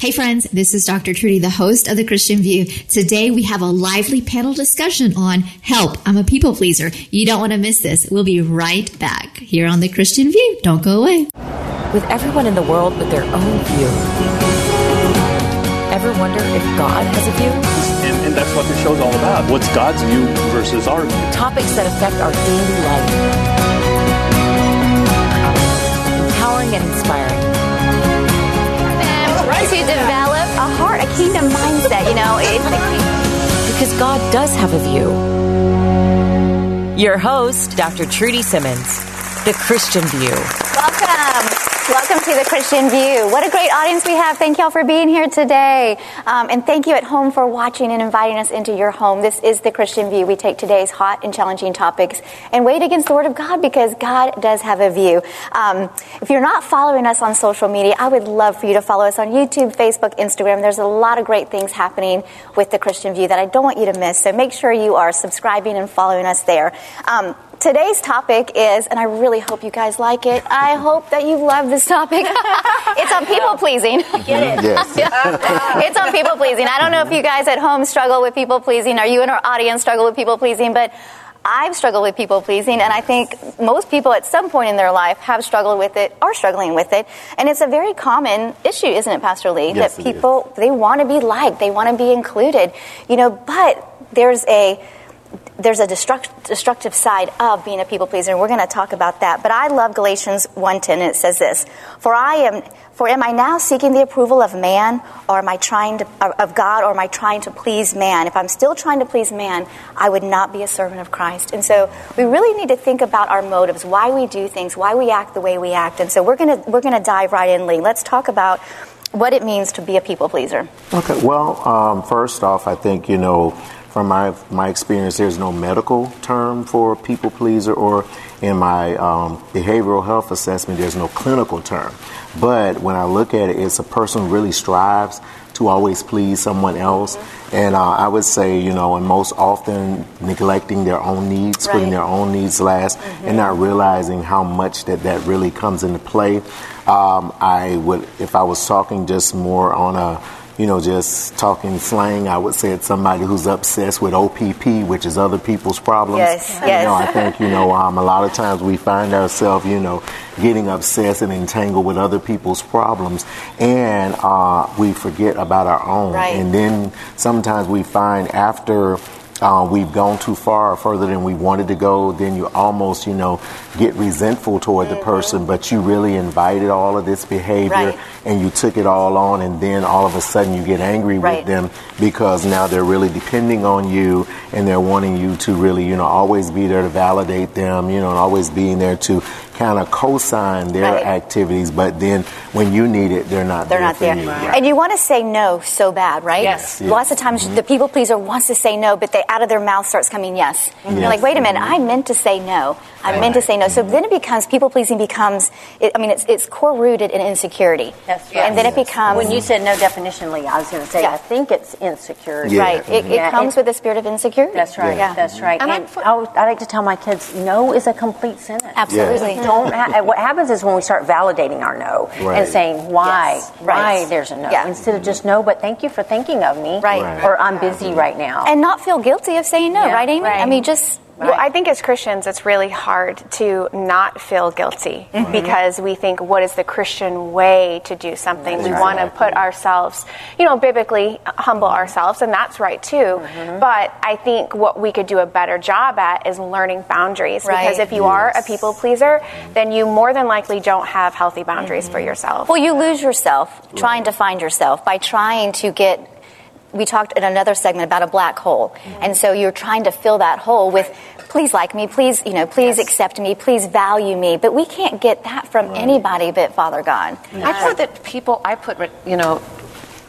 Hey friends, this is Dr. Trudy, the host of The Christian View. Today we have a lively panel discussion on help. I'm a people pleaser. You don't want to miss this. We'll be right back here on The Christian View. Don't go away. With everyone in the world with their own view. Ever wonder if God has a view? And, and that's what the show's all about. What's God's view versus our view? Topics that affect our daily life. Empowering and inspiring to develop a heart, a kingdom mindset. You know, because God does have a view. Your host, Dr. Trudy Simmons, The Christian View. Welcome. To the Christian View. What a great audience we have. Thank y'all for being here today. Um, and thank you at home for watching and inviting us into your home. This is the Christian View. We take today's hot and challenging topics and weigh it against the Word of God because God does have a view. Um, if you're not following us on social media, I would love for you to follow us on YouTube, Facebook, Instagram. There's a lot of great things happening with the Christian View that I don't want you to miss. So make sure you are subscribing and following us there. Um, today's topic is, and I really hope you guys like it. I hope that you love this topic. it's on people pleasing. Get it? Yes. it's on people pleasing. I don't know if you guys at home struggle with people pleasing, or you in our audience struggle with people pleasing, but I've struggled with people pleasing, and I think most people at some point in their life have struggled with it, are struggling with it, and it's a very common issue, isn't it, Pastor Lee? Yes, that people they want to be liked, they want to be included, you know. But there's a there's a destruct, destructive side of being a people pleaser, and we're going to talk about that. But I love Galatians 1:10, and it says this: "For I am, for am I now seeking the approval of man, or am I trying to of God, or am I trying to please man? If I'm still trying to please man, I would not be a servant of Christ." And so we really need to think about our motives, why we do things, why we act the way we act. And so we're going to we're going to dive right in, Lee. Let's talk about what it means to be a people pleaser. Okay. Well, um, first off, I think you know from my my experience, there's no medical term for people pleaser, or in my um, behavioral health assessment, there's no clinical term. But when I look at it, it's a person who really strives to always please someone else, and uh, I would say, you know, and most often neglecting their own needs, Right. putting their own needs last, and not realizing how much that that really comes into play. Um, I would, if I was talking just more on a you know, just talking slang, I would say it's somebody who's obsessed with OPP, which is other people's problems. Yes, You yes. know, I think, you know, um, a lot of times we find ourselves, you know, getting obsessed and entangled with other people's problems, and uh, we forget about our own. Right. And then sometimes we find after uh, we've gone too far or further than we wanted to go, then you almost, you know, get resentful toward the person, but you really invited all of this behavior Right. and you took it all on, and then all of a sudden you get angry Right. with them because now they're really depending on you and they're wanting you to really, you know, always be there to validate them, you know, and always being there to kind of co-sign their Right. activities, but then when you need it, they're not They're there not for there. you. And you want to say no so bad, right? Yes. Lots of times mm-hmm. the people pleaser wants to say no, but they out of their mouth starts coming yes. And You're Yes. like, wait a minute, mm-hmm. I meant to say no. I meant to say no. So mm-hmm. then it becomes people pleasing becomes. It, I mean, it's it's core rooted in insecurity. That's right. And then it becomes When you said no definitionally, I was going to say Yeah. I think it's insecurity. Yeah. right. It, it Yeah, comes it- with a spirit of insecurity. That's right. Yeah. That's right. And And, I'm for- I, would- I like to tell my kids, no is a complete sentence. Absolutely. Don't ha- what happens is when we start validating our no Right. and saying why, Yes. why Right. there's a no, Yeah. instead of just no, but thank you for thinking of me, Right. Right. Or I'm busy right now. And not feel guilty of saying no, Yeah. right, Amy? I mean, just Well, I think as Christians, it's really hard to not feel guilty mm-hmm. because we think, what is the Christian way to do something? we want to put ourselves, you know, biblically humble ourselves, and that's right too. Mm-hmm. But I think what we could do a better job at is learning boundaries Right. because if you are a people pleaser, then you more than likely don't have healthy boundaries for mm-hmm. yourself. Well, you lose yourself trying to find yourself by trying to get. We talked in another segment about a black hole, and so you're trying to fill that hole with, please like me, please, you know, please accept me, please value me. But we can't get that from anybody but Father God. I put that people, I put, you know,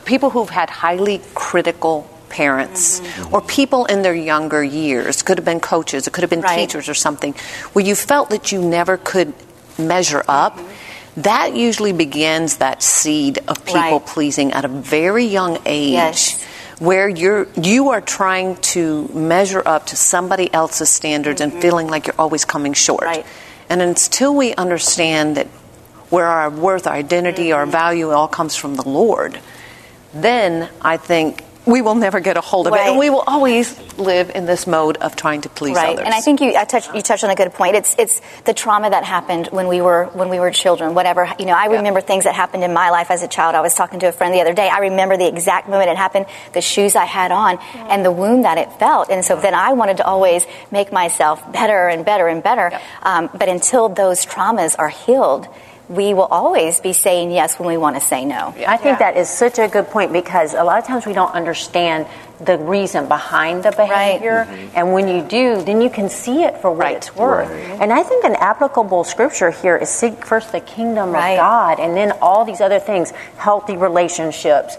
people who've had highly critical parents mm-hmm. or people in their younger years could have been coaches it could have been Right. teachers or something where you felt that you never could measure up mm-hmm. that usually begins that seed of people Right. pleasing at a very young age Yes. Where you're you are trying to measure up to somebody else's standards and feeling like you're always coming short Mm-hmm. Right. and until we understand that where our worth our identity our value all comes from the lord then i think we will never get a hold of it. And we will always live in this mode of trying to please right. others. And i think you I touched you touched on a good point. It's it's the trauma that happened when we were when we were children whatever you know i remember things that happened in my life as a child. I was talking to a friend the other day. I remember the exact moment it happened the shoes i had on and the wound that it felt. And so then i wanted to always make myself better and better and better. Um, but until those traumas are healed we will always be saying yes when we want to say no. I think that is such a good point because a lot of times we don't understand the reason behind the behavior. And when you do, then you can see it for what it's worth. And I think an applicable scripture here is seek first the kingdom Right. of God and then all these other things healthy relationships,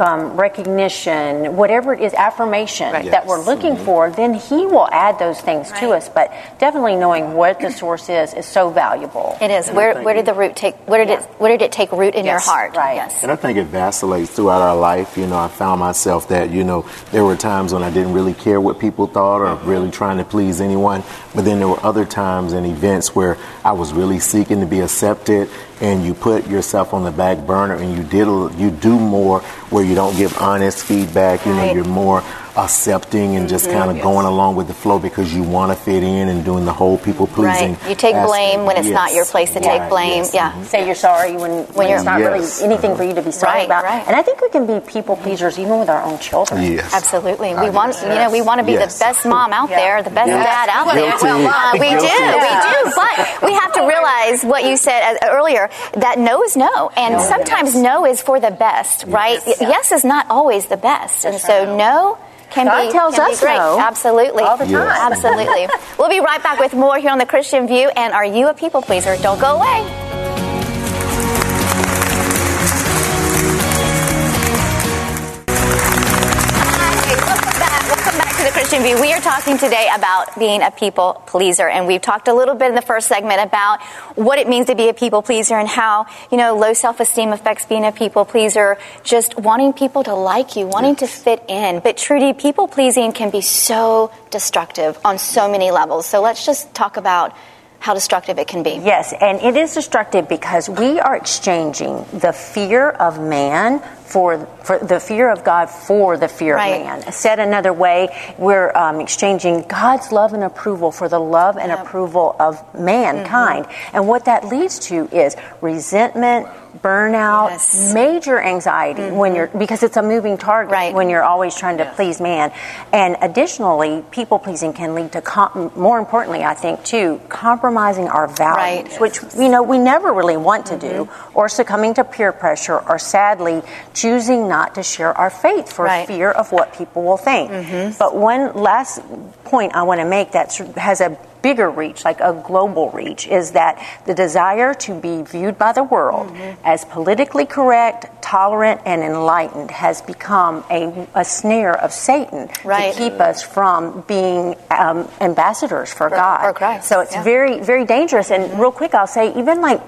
um, recognition, whatever it is, affirmation that we're looking for, then He will add those things to us. But definitely knowing what the source is is so valuable. it is where where did the root take where did it where did it take root in your heart right. yes And I think it vacillates throughout our life. You know, I found myself that, you know, there were times when I didn't really care what people thought or mm-hmm. really trying to please anyone. But then there were other times and events where I was really seeking to be accepted and you put yourself on the back burner and you did you do more where you don't give honest feedback. You know, Right. you're more accepting and just kind of going along with the flow because you want to fit in and doing the whole people pleasing. Right. You take blame when it's not your place to take blame. yes. Yeah. say you're sorry when, when, you're- it's not Yes. really anything for you to be sorry Right, about. right. And I think we can be people pleasers even with our own children. Yes. Absolutely. I We want, you know, we want to be Yes. the best mom out there, the best Yes. dad out there. Guilty. Uh, we Guilty. do, we do. But we have to realize what you said uh, earlier that no is no, and sometimes no is for the best, right? Yes, is not always the best, and so no. Can God be, tells can be us great. no Absolutely. all the time. Yes. Absolutely. we'll be right back with more here on the Christian View. And are you a people pleaser? Don't go away. Christian View. We are talking today about being a people pleaser, and we've talked a little bit in the first segment about what it means to be a people pleaser and how you know low self-esteem affects being a people pleaser. Just wanting people to like you, wanting to fit in. But Trudy, people pleasing can be so destructive on so many levels. So let's just talk about how destructive it can be. Yes, and it is destructive because we are exchanging the fear of man for, for the fear of God for the fear Right. of man. Said another way, we're um, exchanging God's love and approval for the love and approval of mankind. Mm-hmm. And what that leads to is resentment, burnout, Yes. Mm-hmm. major anxiety when you're because it's a moving target Right. when you're always trying to please man. And additionally, people pleasing can lead to com- more importantly, I think too, compromising our values, Right. which you know we never really want to do, or succumbing to peer pressure, or sadly choosing not to share our faith for Right. fear of what people will think. Mm-hmm. But one last point I want to make that has a bigger reach, like a global reach, is that the desire to be viewed by the world mm-hmm. as politically correct, tolerant, and enlightened has become a, a snare of Satan Right. to keep us from being um, ambassadors for, For- God. for So it's yeah. very, very dangerous. And mm-hmm. real quick, I'll say, even like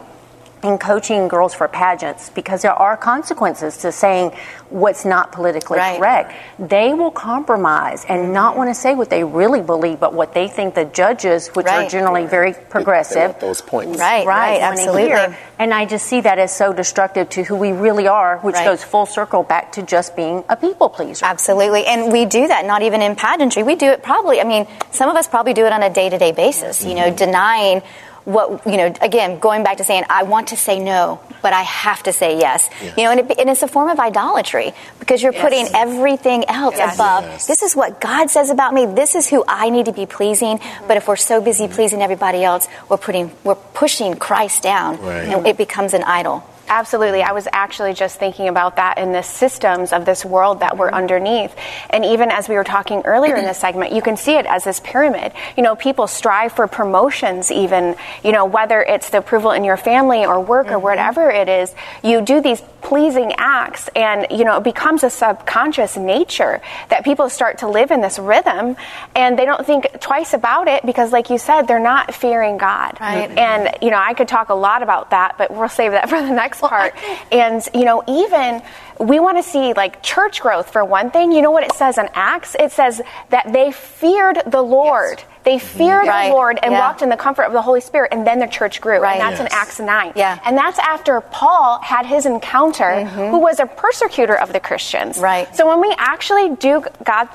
in coaching girls for pageants, because there are consequences to saying what's not politically Right. correct, they will compromise and mm-hmm. not want to say what they really believe, but what they think the judges, which are Right. generally very progressive, those points. Right, right, wanna absolutely. hear. And I just see that as so destructive to who we really are, which Right. goes full circle back to just being a people pleaser. Absolutely. And we do that not even in pageantry. We do it probably, I mean, some of us probably do it on a day to day basis, you know, mm-hmm. denying what, you know, again, going back to saying, I want to say no, but I have to say yes. You know, and, it, and it's a form of idolatry because you're putting everything else Yes. above. Yes. This is what God says about me. This is who I need to be pleasing. But if we're so busy mm-hmm. pleasing everybody else, we're putting, we're pushing Christ down Right. and it becomes an idol. Absolutely. I was actually just thinking about that in the systems of this world that we're underneath. And even as we were talking earlier in this segment, you can see it as this pyramid. You know, people strive for promotions, even, you know, whether it's the approval in your family or work or mm-hmm. whatever it is, you do these pleasing acts and, you know, it becomes a subconscious nature that people start to live in this rhythm and they don't think twice about it because, like you said, they're not fearing God. Right. And, you know, I could talk a lot about that, but we'll save that for the next part. And, you know, even we want to see like church growth for one thing. You know what it says in Acts? It says that they feared the Lord. They feared Right. the Lord and Yeah. walked in the comfort of the Holy Spirit, and then the church grew. Right. And that's in Acts 9. Yeah. And that's after Paul had his encounter, who was a persecutor of the Christians. Right. So when we actually do God,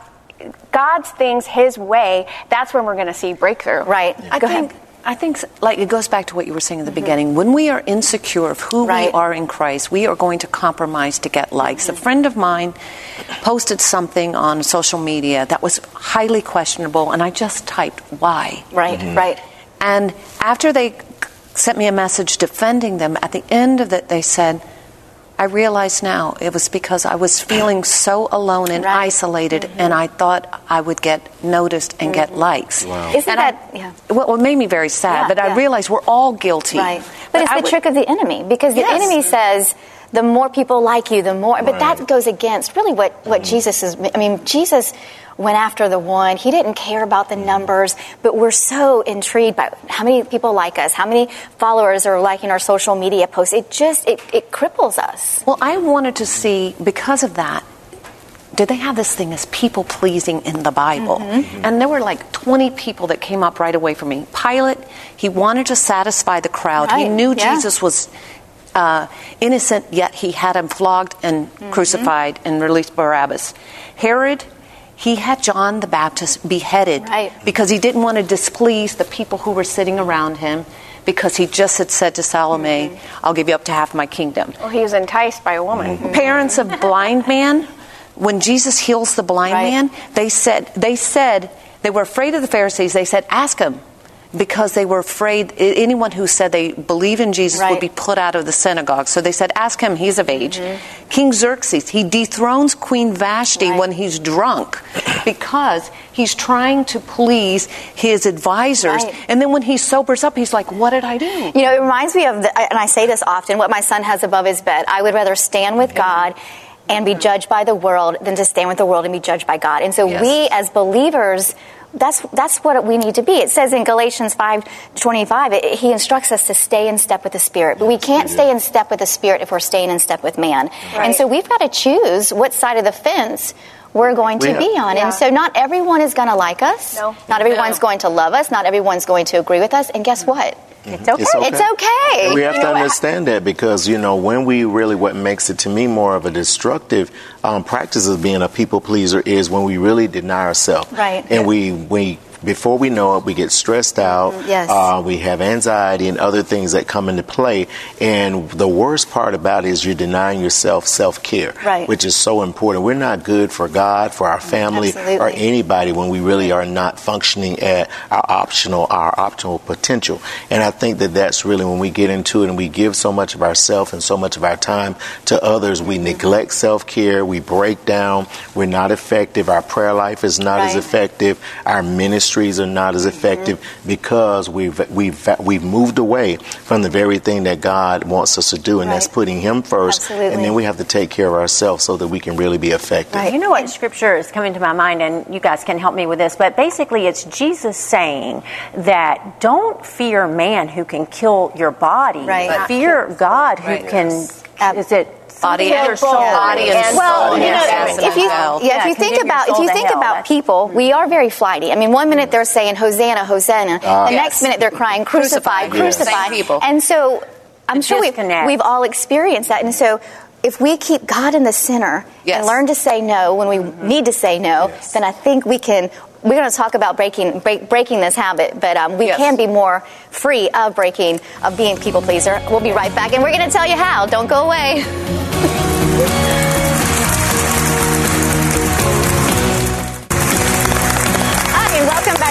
God's things His way, that's when we're going to see breakthrough. Right. I Go think, ahead. I think, like, it goes back to what you were saying in the mm-hmm. beginning. When we are insecure of who Right. we are in Christ, we are going to compromise to get likes. A mm-hmm. friend of mine posted something on social media that was highly questionable, and I just typed, why? Right, mm-hmm. right. And after they sent me a message defending them, at the end of it, they said, I realize now it was because I was feeling so alone and Right. isolated, mm-hmm. and I thought I would get noticed and get mm-hmm. likes. Wow. Isn't And I- that- yeah. Well, it made me very sad, Yeah, but yeah. I realized we're all guilty. Right. But, it's I the would- trick of the enemy because the Yes. enemy says the more people like you, the more. But that goes against really what what mm-hmm. Jesus is. I mean, Jesus went after the one. He didn't care about the numbers, but we're so intrigued by how many people like us, how many followers are liking our social media posts. It just it, it cripples us. Well, I wanted to see, because of that, did they have this thing as people pleasing in the Bible? Mm-hmm. And there were like 20 people that came up right away from me. Pilate, he wanted to satisfy the crowd. He knew yeah. Jesus was uh, innocent, yet he had him flogged and Mm-hmm. crucified and released Barabbas. Herod, he had John the Baptist beheaded Right. because he didn't want to displease the people who were sitting around him because he just had said to Salome, Mm-hmm. I'll give you up to half my kingdom Well, he was enticed by a woman. parents of blind man when jesus heals the blind Right. man they said they said they were afraid of the pharisees they said ask him because they were afraid anyone who said they believe in jesus Right. would be put out of the synagogue so they said ask him he's of age Mm-hmm. king xerxes he dethrones queen vashti Right. when he's drunk because he's trying to please his advisors Right. and then when he sobers up he's like what did i do You know, it reminds me of, the, and I say this often, what my son has above his bed. I would rather stand with God and be judged by the world than to stand with the world and be judged by God. And so Yes. we as believers, that's that's what we need to be. It says in Galatians 5:25, it, he instructs us to stay in step with the Spirit. But we can't stay in step with the Spirit if we're staying in step with man. And so we've got to choose what side of the fence we're going to We have- be on. Yeah. And so not everyone is going to like us. No. Not everyone's going to love us. Not everyone's going to agree with us. And guess what? It's okay. It's okay. It's okay. We have to understand that because you know when we really what makes it to me more of a destructive um, practice of being a people pleaser is when we really deny ourselves Right. and we we before we know it we get stressed out. Mm, yes. uh, we have anxiety and other things that come into play. And the worst part about it is you're denying yourself self-care Right. which is so important. We're not good for God for our mm, family or anybody when we really are not functioning at our optional our optimal potential. And i think that that's really when we get into it and we give so much of ourself and so much of our time to others we mm-hmm. neglect self-care we break down we're not effective our prayer life is not as effective our ministries are not as effective because we've we've we've moved away from the very thing that god wants us to do and that's putting him first Absolutely. and then we have to take care of ourselves so that we can really be effective You know what scripture is coming to my mind, and you guys can help me with this, but basically it's Jesus saying that don't fear man who can kill your body, Right. but fear God who Right. can, Ab- is it Body and your soul? Body and well, soul, you know, yes, if you yeah, if you think about if you think about people, we are very flighty. I mean, one minute they're saying Hosanna, Hosanna, the Yes. next minute they're crying crucify, Crucify. crucify. Yes. Same people. And so I'm The sure we've, we've all experienced that. And so if we keep God in the center Yes. and learn to say no when we need to say no, then I think we can. We're going to talk about breaking break, breaking this habit, but um, we Yes. can be more free of breaking of being people pleaser. We'll be right back, and we're going to tell you how. Don't go away.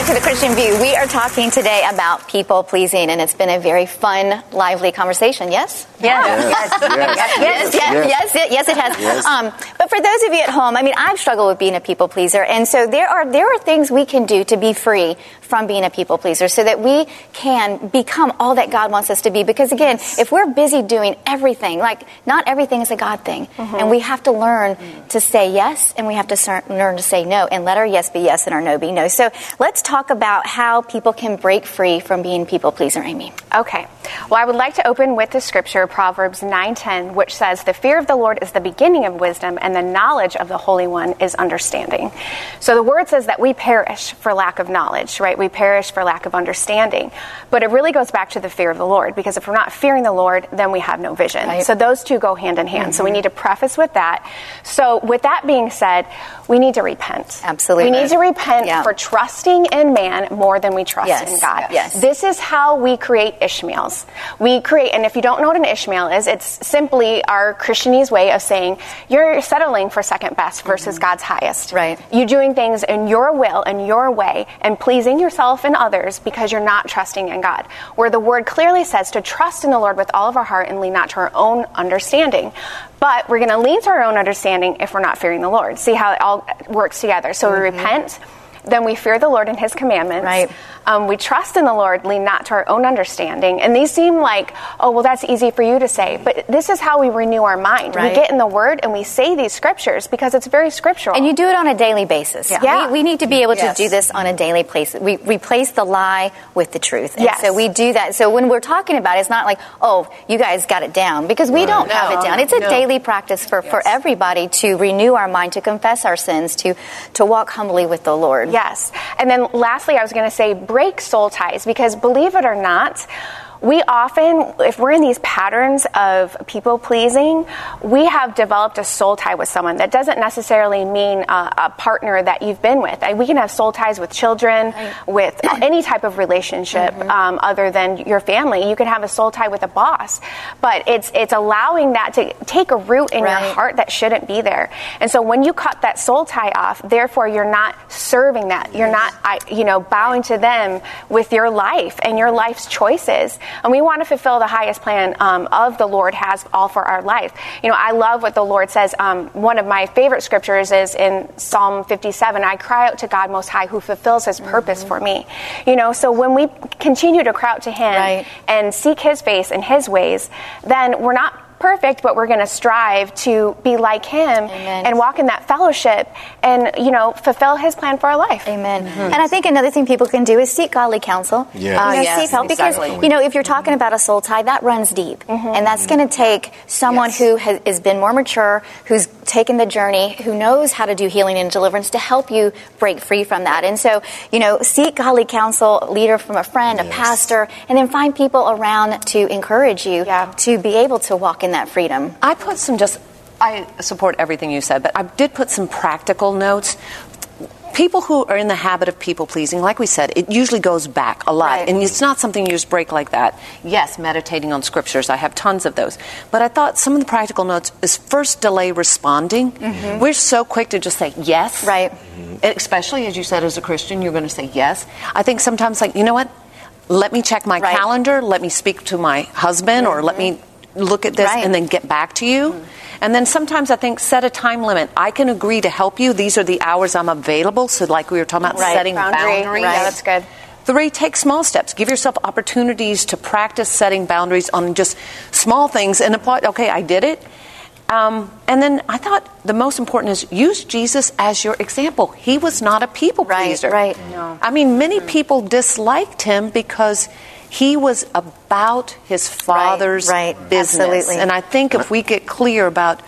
to the Christian View. We are talking today about people pleasing, and it's been a very fun, lively conversation. Yes? Yes. Yes, yes, yes, yes, yes, yes, it has. Yes. Um, but for those of you at home, I mean, I've struggled with being a people pleaser, and so there are there are things we can do to be free from being a people pleaser, so that we can become all that God wants us to be. Because again, if we're busy doing everything, like not everything is a God thing, mm-hmm. and we have to learn to say yes, and we have to learn to say no, and let our yes be yes and our no be no. So let's talk about how people can break free from being people pleaser, Amy. Okay. Well, I would like to open with the scripture Proverbs 9:10, which says, "The fear of the Lord is the beginning of wisdom, and the knowledge of the Holy One is understanding." So the word says that we perish for lack of knowledge, right? We perish for lack of understanding. But it really goes back to the fear of the Lord because if we're not fearing the Lord, then we have no vision. Right. So those two go hand in hand. So we need to preface with that. So with that being said, we need to repent. Absolutely. We need to repent Yeah. for trusting in man more than we trust Yes. in God. Yes. This is how we create Ishmaels. We create, and if you don't know what an Ishmael is, it's simply our Christianese way of saying you're settling for second best versus God's highest. Mm-hmm. Right. You're doing things in your will and your way and pleasing yourself and others because you're not trusting in God. Where the word clearly says to trust in the Lord with all of our heart and lean not to our own understanding. But we're going to lean to our own understanding if we're not fearing the Lord. See how it all works together. So we mm-hmm. repent, then we fear the Lord and His commandments. Right. Um, we trust in the Lord, lean not to our own understanding. And these seem like, oh, well, that's easy for you to say. But this is how we renew our mind. Right. We get in the Word and we say these scriptures because it's very scriptural. And you do it on a daily basis. Yeah. We, we need to be able Yes. to do this on a daily basis. We replace the lie with the truth. And Yes. so we do that. So when we're talking about it, it's not like, oh, you guys got it down, because we don't have it down. It's a No. daily practice for, for everybody to renew our mind, to confess our sins, to, to walk humbly with the Lord. Yes. And then lastly, I was going to say break soul ties because believe it or not, we often, if we're in these patterns of people pleasing, we have developed a soul tie with someone. That doesn't necessarily mean uh, a partner that you've been with. We can have soul ties with children, with any type of relationship Mm-hmm. um, other than your family. You can have a soul tie with a boss, but it's it's allowing that to take a root in Right. your heart that shouldn't be there. And so when you cut that soul tie off, therefore you're not serving that. You're not, I- you know, bowing to them with your life and your life's choices. And we want to fulfill the highest plan um, of the Lord has all for our life. You know, I love what the Lord says. Um, one of my favorite scriptures is in Psalm 57. I cry out to God Most High, who fulfills His purpose for me. You know, so when we continue to cry out to Him Right. and seek His face and His ways, then we're not perfect, but we're going to strive to be like Him Amen. and walk in that fellowship and, you know, fulfill His plan for our life. Amen. Mm-hmm. And I think another thing people can do is seek godly counsel. Yeah. You know, yes, uh, seek help exactly. because you know if you're talking about a soul tie, that runs deep, mm-hmm. and that's going to take someone Yes. who has, has been more mature, who's taken the journey, who knows how to do healing and deliverance to help you break free from that. And so, you know, seek godly counsel, leader from a friend, a pastor, and then find people around to encourage you Yeah. to be able to walk in that freedom. I put some just, I support everything you said, but I did put some practical notes. People who are in the habit of people pleasing, like we said, it usually goes back a lot. Right. And it's not something you just break like that. Yes, meditating on scriptures, I have tons of those. But I thought some of the practical notes is first delay responding. Mm-hmm. We're so quick to just say yes. Right. Especially as you said, as a Christian, you're going to say yes. I think sometimes, like, you know what? Let me check my Right. calendar. Let me speak to my husband, or let me look at this Right. and then get back to you. And then sometimes I think set a time limit. I can agree to help you. These are the hours I'm available. So, like we were talking about Right. setting Boundary. boundaries. Yeah, that's good. Three, take small steps. Give yourself opportunities to practice setting boundaries on just small things and apply. Okay, I did it. Um, and then I thought the most important is use Jesus as your example. He was not a people Right, pleaser. right. No. I mean, many people disliked him because he was about his father's right. business. Absolutely. And I think if we get clear about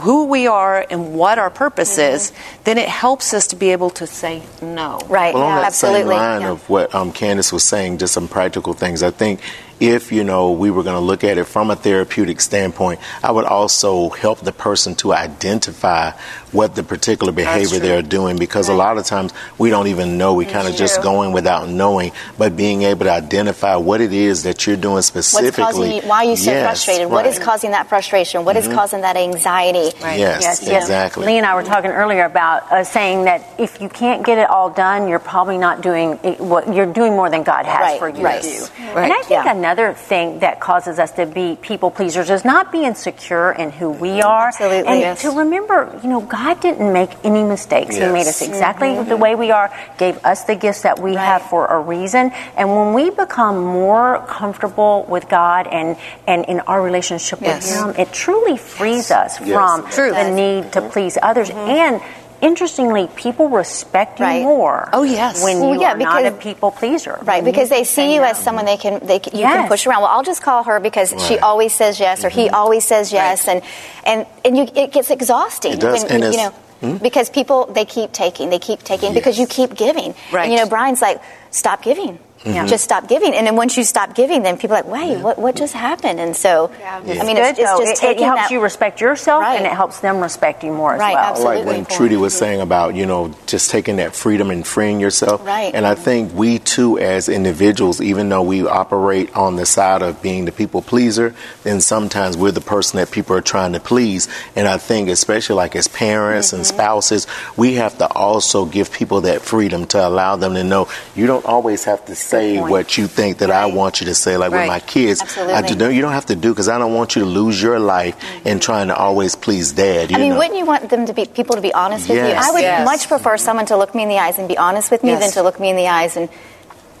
who we are and what our purpose Mm-hmm. is, then it helps us to be able to say no. Right. Well, on that Absolutely. same line Yeah. of what um, Candace was saying, just some practical things. I think if you know we were going to look at it from a therapeutic standpoint, I would also help the person to identify what the particular behavior they're doing because right. a lot of times we don't even know. We kind of just going without knowing, but being able to identify what it is that you're doing specifically. What's causing you, why are you so yes, frustrated? Right. What is causing that frustration? What mm-hmm. is causing that anxiety? Right. Yes, yes, exactly. Lee and I were talking earlier about uh, saying that if you can't get it all done, you're probably not doing what you're doing more than God has for you to do. And I think yeah. Another thing that causes us to be people pleasers is not being secure in who we are, Absolutely, and yes. to remember, you know, God didn't make any mistakes. Yes. He made us exactly mm-hmm. the way we are, gave us the gifts that we right. have for a reason. And when we become more comfortable with God and, and in our relationship yes. with Him, it truly frees us from the need to please others mm-hmm. and interestingly, people respect you right. more. Oh yes, when well, you yeah, are because, not a people pleaser, right? Because they see you as someone they can they you yes. can push around. Well, I'll just call her because right. she always says yes, or mm-hmm. he always says yes, right. and and and you, it gets exhausting. It does, when, you know. Hmm? Because people, they keep taking, they keep taking, yes. because you keep giving. Right. And, you know, Brian's like, stop giving. Mm-hmm. Just stop giving, and then once you stop giving, then people are like, "Wait, yeah. what, what just happened?" And so, yeah. I mean, it's, it's, just it, it helps that, you respect yourself, right. and it helps them respect you more as right, well. Absolutely. Like when Trudy was saying about you know just taking that freedom and freeing yourself, right? And I think we too, as individuals, even though we operate on the side of being the people pleaser, then sometimes we're the person that people are trying to please. And I think, especially like as parents mm-hmm. and spouses, we have to also give people that freedom to allow them to know you don't always have to say what you think that right. I want you to say. Like right. with my kids, Absolutely. I do, you don't have to do because I don't want you to lose your life mm-hmm. in trying to always please dad. I mean, know? wouldn't you want them to be people to be honest with yes. you? I would yes. much prefer someone to look me in the eyes and be honest with me yes. than to look me in the eyes and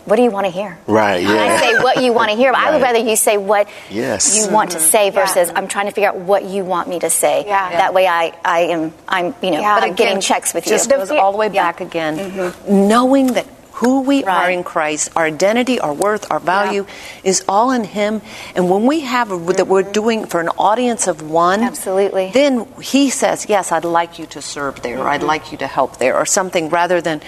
what do you want to hear? Right, yeah. I say what you want to hear, but right. I would rather you say what yes. you want to say versus yeah. I'm trying to figure out what you want me to say. Yeah. That way I, I am I'm you know yeah. but getting checks with just you. Just goes all the way back again. Mm-hmm. Knowing that who we right. are in Christ, our identity, our worth, our value yeah. is all in Him. And when we have a, that we're doing for an audience of one, absolutely, then He says, "Yes, I'd like you to serve there. Mm-hmm. I'd like you to help there," or something rather than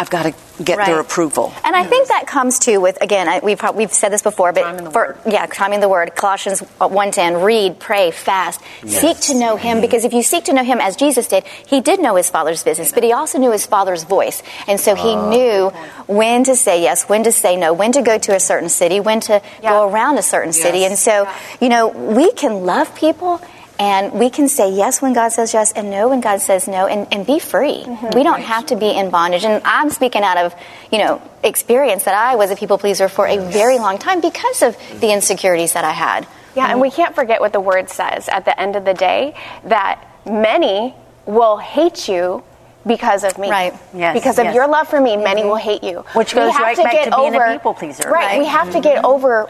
I've got to get right. their approval. And I think that comes too with again I, we've we've said this before, but for word. yeah, timing the word. Colossians one ten: read, pray, fast, yes. seek to know Him. Because if you seek to know Him as Jesus did, He did know His Father's business, but He also knew His Father's voice, and so He uh, knew when to say yes, when to say no, when to go to a certain city, when to yeah. go around a certain yes. city, and so you know we can love people and we can say yes when God says yes and no when God says no and, and be free. Mm-hmm. We don't have to be in bondage. And I'm speaking out of, you know, experience that I was a people pleaser for a very long time because of the insecurities that I had. Yeah, and we can't forget what the word says at the end of the day that many will hate you because of me. Right. Yes. Because of yes. your love for me, mm-hmm. many will hate you. Which goes right back to being over, a people pleaser. Right. right. We have mm-hmm. to get over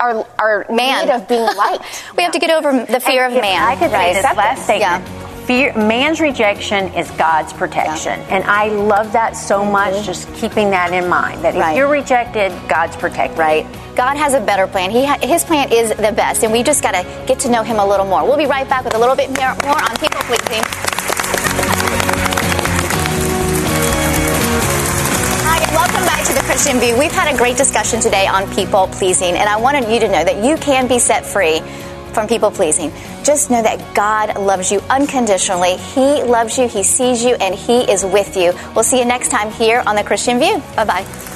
our our man need of being liked. we yeah. have to get over the fear and of man. I could right. say this last statement. Yeah. Fear, man's rejection is God's protection. Yeah. And I love that so mm-hmm. much, just keeping that in mind. That if right. you're rejected, God's protected. Right. God has a better plan. He ha- his plan is the best, and we just got to get to know Him a little more. We'll be right back with a little bit more on people pleasing. Christian View. We've had a great discussion today on people pleasing, and I wanted you to know that you can be set free from people pleasing. Just know that God loves you unconditionally. He loves you, He sees you, and He is with you. We'll see you next time here on the Christian View. Bye bye.